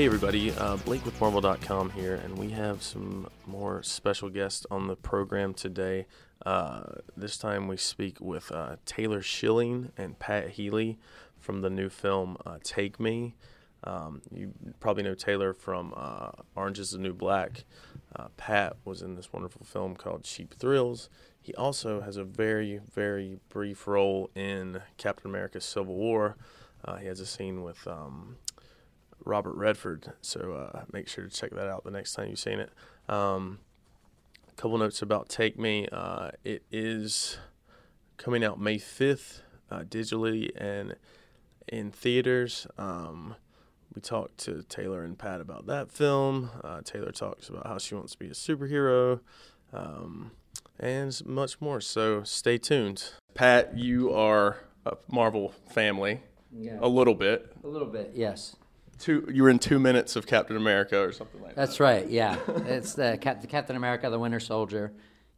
Hey everybody, uh, Blake with Marvel.com here, and we have some more special guests on the program today. Uh, this time we speak with uh, Taylor Schilling and Pat Healy from the new film uh, Take Me. Um, you probably know Taylor from uh, Orange is the New Black. Uh, Pat was in this wonderful film called Cheap Thrills. He also has a very, very brief role in Captain America Civil War. He has a scene with um, Robert Redford, so uh, make sure to check that out the next time you've seen it. Um, a couple notes about Take Me. Uh, it is coming out May 5th uh, digitally and in theaters. Um, we talked to Taylor and Pat about that film. Uh, Taylor talks about how she wants to be a superhero um, and much more. So stay tuned. Pat, you are a Marvel family Yeah. a little bit. A little bit, yes. Two, you were in two minutes of Captain America or something like that. That's right. Yeah, it's the, Cap- the Captain America, the Winter Soldier.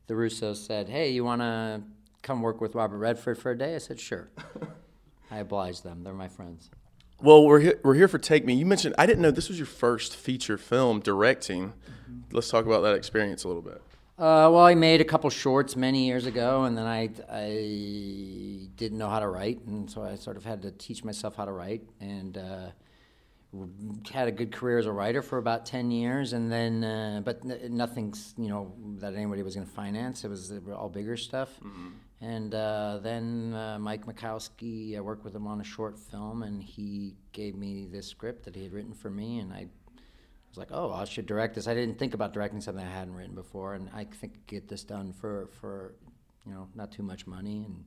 The Russos said, "Hey, you want to come work with Robert Redford for a day?" I said, "Sure." I obliged them. They're my friends. Well, we're here, we're here for Take Me. You mentioned I didn't know this was your first feature film directing. Let's talk about that experience a little bit. Uh, well, I made a couple shorts many years ago, and then I I didn't know how to write, and so I sort of had to teach myself how to write, and uh, had a good career as a writer for about ten years, and then uh, but n- nothing's you know that anybody was going to finance. It was all bigger stuff, and uh, then uh, Mike Makowsky, I worked with him on a short film, and he gave me this script that he had written for me, and I I was like, oh, I should direct this. I didn't think about directing something I hadn't written before, and I think get this done for for you know not too much money, and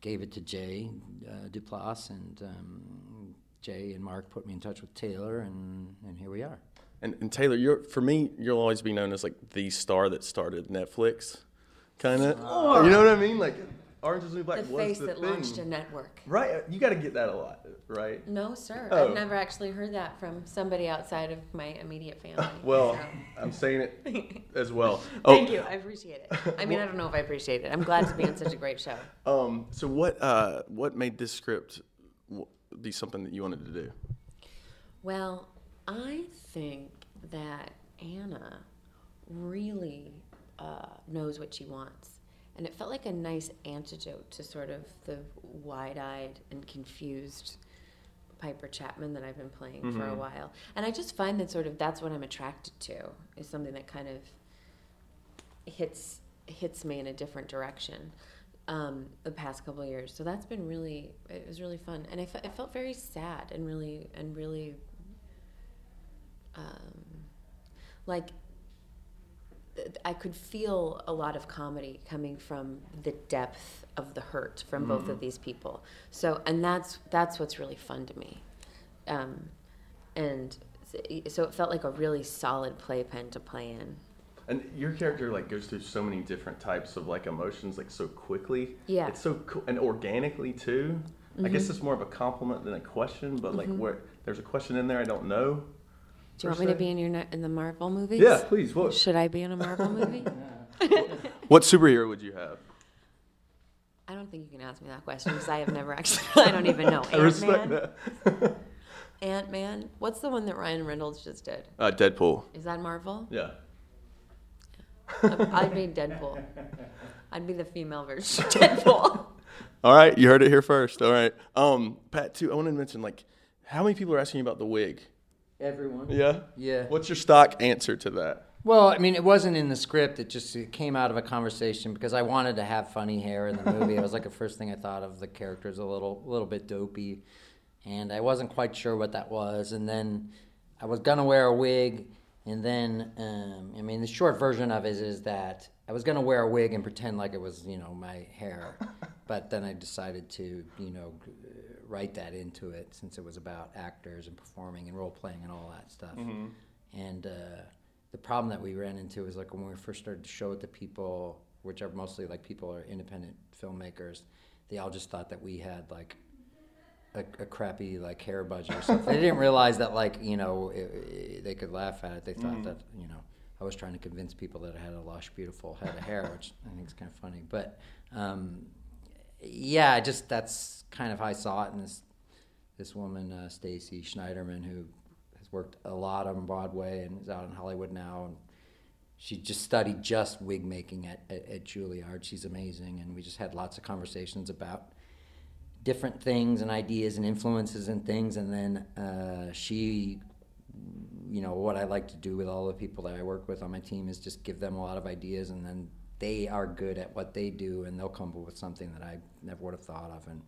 gave it to Jay uh, Duplass, and um, Jay and Mark put me in touch with Taylor, and and here we are. And, and Taylor, you're for me, you'll always be known as like the star that started Netflix, kind of. you know what I mean? Like Orange is the New Black the was face the that thing. launched a network. Right, you got to get that a lot, right? No, sir. Oh. I've never actually heard that from somebody outside of my immediate family. Well, so. I'm saying it as well. Thank you. I appreciate it. I mean, I don't know if I appreciate it. I'm glad to be on such a great show. Um, so what uh, what made this script w- be something that you wanted to do? Well, I think that Anna really uh, knows what she wants. And it felt like a nice antidote to sort of the wide eyed and confused Piper Chapman that I've been playing for a while. And I just find that sort of that's what I'm attracted to is something that kind of hits hits me in a different direction um, the past couple of years. So that's been really it was really fun, and I fe- it felt very sad and really and really um, like I could feel a lot of comedy coming from the depth of the hurt from both of these people. So, and that's that's what's really fun to me, um, and so it felt like a really solid playpen to play in. And your character like goes through so many different types of like emotions like so quickly. Yeah. It's so cool and organically too. I guess it's more of a compliment than a question, but like where there's a question in there I don't know. Do you want per me to be in your ne- in the Marvel movies? Yeah, please. What Should I be in a Marvel movie? what superhero would you have? I don't think you can ask me that question because I have never actually. I don't even know. I respect Ant Man. that. Ant Man. What's the one that Ryan Reynolds just did? Uh, Deadpool. Is that Marvel? Yeah. I'd be Deadpool. I'd be the female version of Deadpool. All right, you heard it here first. All right. Um, Pat, too. I wanted to mention like how many people are asking you about the wig? Everyone. Yeah. Yeah. What's your stock answer to that? Well, I mean, it wasn't in the script. It just it came out of a conversation because I wanted to have funny hair in the movie. it was like the first thing I thought of. The character's a little, a little bit dopey, and I wasn't quite sure what that was. And then I was gonna wear a wig, and then um, I mean, the short version of it is that I was gonna wear a wig and pretend like it was, you know, my hair, but then I decided to, you know, write that into it since it was about actors and performing and role playing and all that stuff. And uh, the problem that we ran into was like when we first started to show it to people, which are mostly like people are independent filmmakers, they all just thought that we had like a, a crappy like hair budget or something. they didn't realize that like you know it- they could laugh at it. They thought that you know I was trying to convince people that I had a lush, beautiful head of hair, which I think is kind of funny. But um, yeah, I just that's kind of how I saw it. And this this woman, uh, Stacy Schneiderman, who has worked a lot on Broadway and is out in Hollywood now. And she just studied just wig making at, at, at Juilliard. She's amazing, and we just had lots of conversations about different things and ideas and influences and things. And then uh, she, you know, what I like to do with all the people that I work with on my team is just give them a lot of ideas, and then they are good at what they do, and they'll come up with something that I never would have thought of. And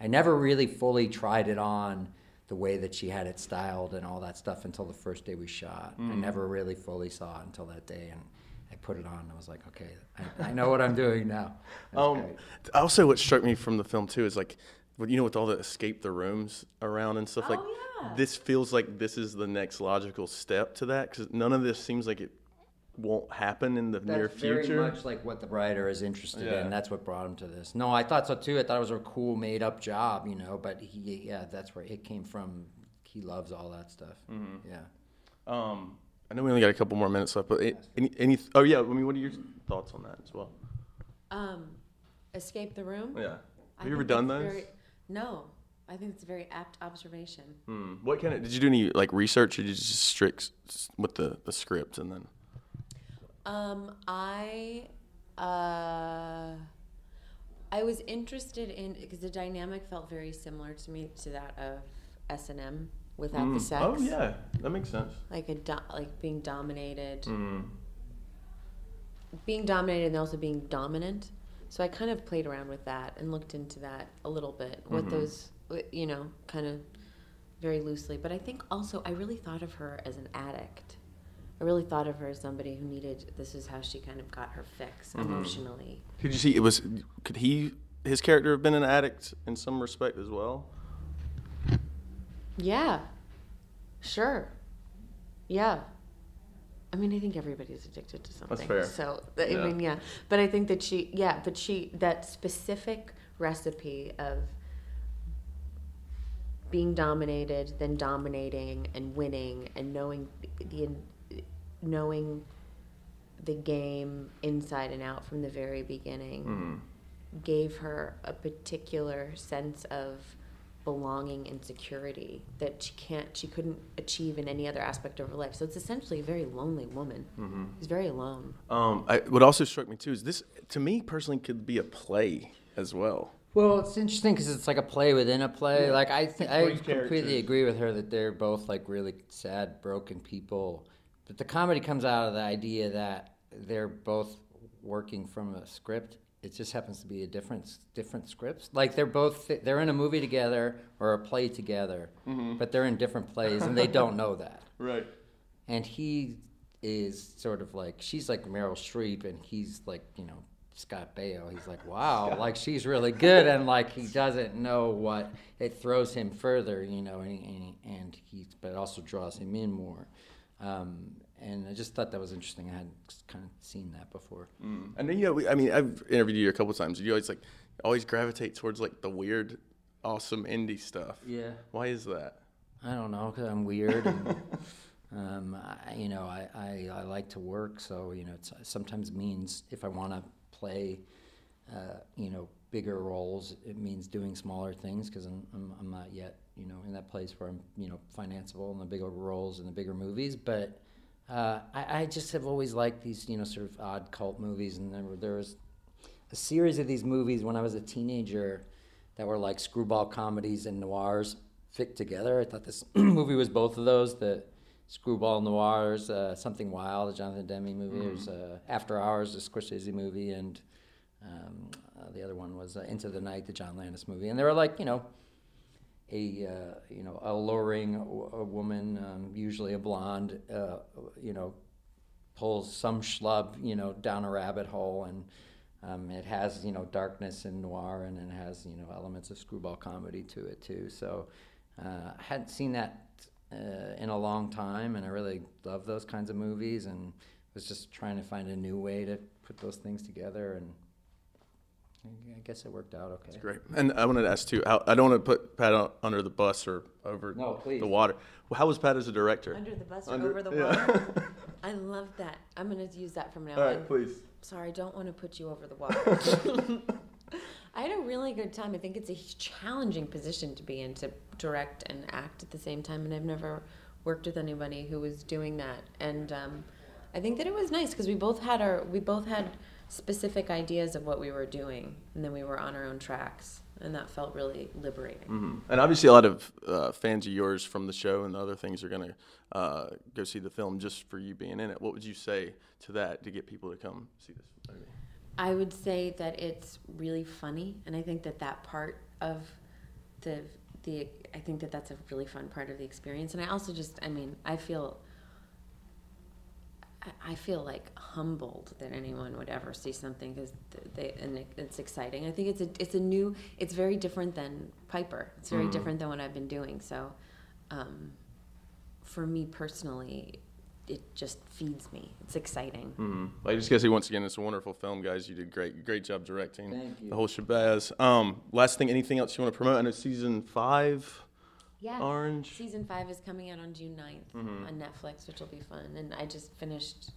I never really fully tried it on the way that she had it styled and all that stuff until the first day we shot. I never really fully saw it until that day, and I put it on and I was like, okay, I, I know what I'm doing now. Um, also, what struck me from the film too is like, you know, with all the escape the rooms around and stuff. like, Oh, yeah. this feels like this is the next logical step to that because none of this seems like it won't happen in the near That's future. very much like what the writer is interested Yeah. in. That's what brought him to this. No, I thought so too. I thought it was a cool made up job, you know. But he, yeah, that's where it came from. He loves all that stuff. Mm-hmm. Yeah. Um, I know we only got a couple more minutes left, but a- any, any, oh yeah, I mean, what are your thoughts on that as well? Um, escape the room. Yeah. I Have you ever done that's those? very- no, I think it's a very apt observation. Hmm. What kind of did you do any like research or did you just strict with the the script and then? Um, I, uh, I was interested in because the dynamic felt very similar to me to that of S and M without the sex. Oh yeah, that makes sense. Like a do- like being dominated, Mm. being dominated, and also being dominant. So I kind of played around with that and looked into that a little bit. What Mhm. those, you know, kind of very loosely. But I think also I really thought of her as an addict. I really thought of her as somebody who needed. This is how she kind of got her fix Mhm. emotionally. Could you see it was? Could he his character have been an addict in some respect as well? Yeah. Sure. Yeah. I mean, I think everybody's addicted to something. That's fair. So, th- Yeah. I mean, yeah. But I think that she, yeah, but she, that specific recipe of being dominated, then dominating and winning and knowing the, knowing the game inside and out from the very beginning Mm. gave her a particular sense of belonging and security that she can't she couldn't achieve in any other aspect of her life so it's essentially a very lonely woman Mm-hmm. who's very alone Um, I, what also struck me too is this to me personally could be a play as well. Well, it's interesting because it's like a play within a play. Yeah. Like I, th- I completely characters. agree with her that they're both like really sad, broken people. But the comedy comes out of the idea that they're both working from a script. It just happens to be a different different scripts. Like they're both they're in a movie together or a play together, but they're in different plays and they don't know that. Right. And he is sort of like she's like Meryl Streep and he's like you know Scott Baio. He's like wow, like she's really good and like he doesn't know what it throws him further, you know, and and, and he but it also draws him in more. Um, and I just thought that was interesting. I hadn't kind of seen that before. Mm. And then you know, we, I mean, I've interviewed you a couple times. You always like always gravitate towards like the weird, awesome indie stuff. Yeah. Why is that? I don't know because I'm weird and um, I, you know I, I, I like to work so you know it sometimes means if I want to play uh, you know bigger roles it means doing smaller things because I'm, I'm, I'm not yet you know in that place where I'm you know financeable in the bigger roles in the bigger movies but uh, I, I just have always liked these you know sort of odd cult movies and there, were- there was a series of these movies when I was a teenager that were like screwball comedies and noirs fit together. I thought this movie was both of those. The screwball noirs, uh, Something Wild, the Jonathan Demme movie. There's uh, After Hours, the Scorsese movie, and um, uh, the other one was uh, Into the Night, the John Landis movie. And they were like, you know, a uh, you know alluring a woman, um, usually a blonde, uh, you know, pulls some schlub, you know, down a rabbit hole, and um, it has you know darkness and noir, and it has you know elements of screwball comedy to it too. So uh, I hadn't seen that uh, in a long time, and I really love those kinds of movies, and was just trying to find a new way to put those things together, and guess it worked out okay. Great. And I wanted to ask too. How, I don't want to put Pat on, under the bus or over No, please. the water. Well, how was Pat as a director? under the bus or over the yeah. water i love that i'm going to use that from now All on right, please. sorry i don't want to put you over the water i had a really good time i think it's a challenging position to be in to direct and act at the same time and i've never worked with anybody who was doing that, and um, I think that it was nice because we both had our we both had specific ideas of what we were doing, and then we were on our own tracks, and that felt really liberating. Mm-hmm. And obviously, a lot of uh, fans of yours from the show and the other things are going to uh, go see the film just for you being in it. What would you say to that to get people to come see this movie? I would say that it's really funny, and I think that that part of the the I think that that's a really fun part of the experience. And I also just, I mean, I feel I feel like humbled that anyone would ever see something because they and it's exciting. I think it's a it's a new it's very different than Piper. It's very mm. different than what I've been doing. So, um, for me personally, it just feeds me. It's exciting. Mm. I just gotta say once again, it's a wonderful film, guys. You did great, great job directing Thank you. the whole shabazz. Um, last thing, anything else you want to promote? I know season five. Yeah. Orange. Season five is coming out on June 9th mm-hmm. on Netflix, which will be fun. And I just finished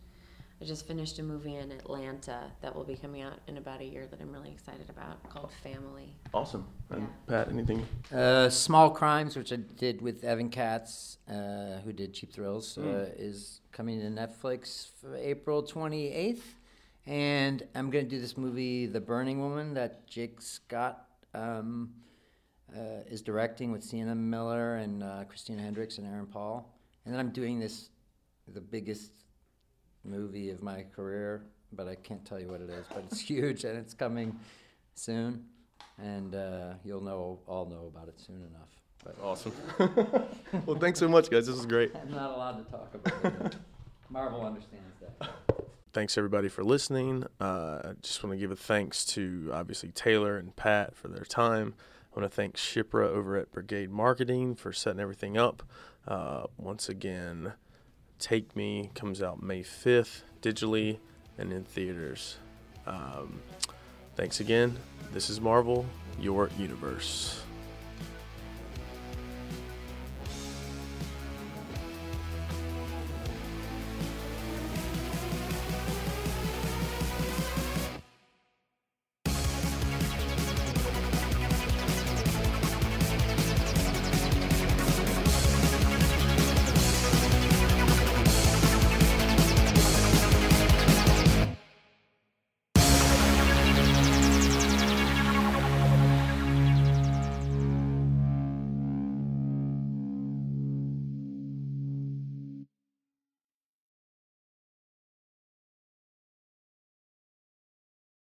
I just finished a movie in Atlanta that will be coming out in about a year that I'm really excited about called Family. Awesome. And yeah. Pat, anything? Uh, Small Crimes, which I did with Evan Katz, uh, who did Cheap Thrills, mm. uh, is coming to Netflix for April 28th. And I'm going to do this movie, The Burning Woman, that Jake Scott um, uh, is directing with Sienna Miller and uh, Christina Hendricks and Aaron Paul. And then I'm doing this, the biggest movie of my career, but I can't tell you what it is. But it's huge and it's coming soon, and uh, you'll know all know about it soon enough. But awesome. well, thanks so much, guys. This is great. I'm not allowed to talk about it. Marvel understands that. Thanks everybody for listening. Uh, I just want to give a thanks to obviously Taylor and Pat for their time. I want to thank Shipra over at Brigade Marketing for setting everything up. Uh, once again, Take Me comes out May 5th, digitally and in theaters. Um, thanks again. This is Marvel, your universe.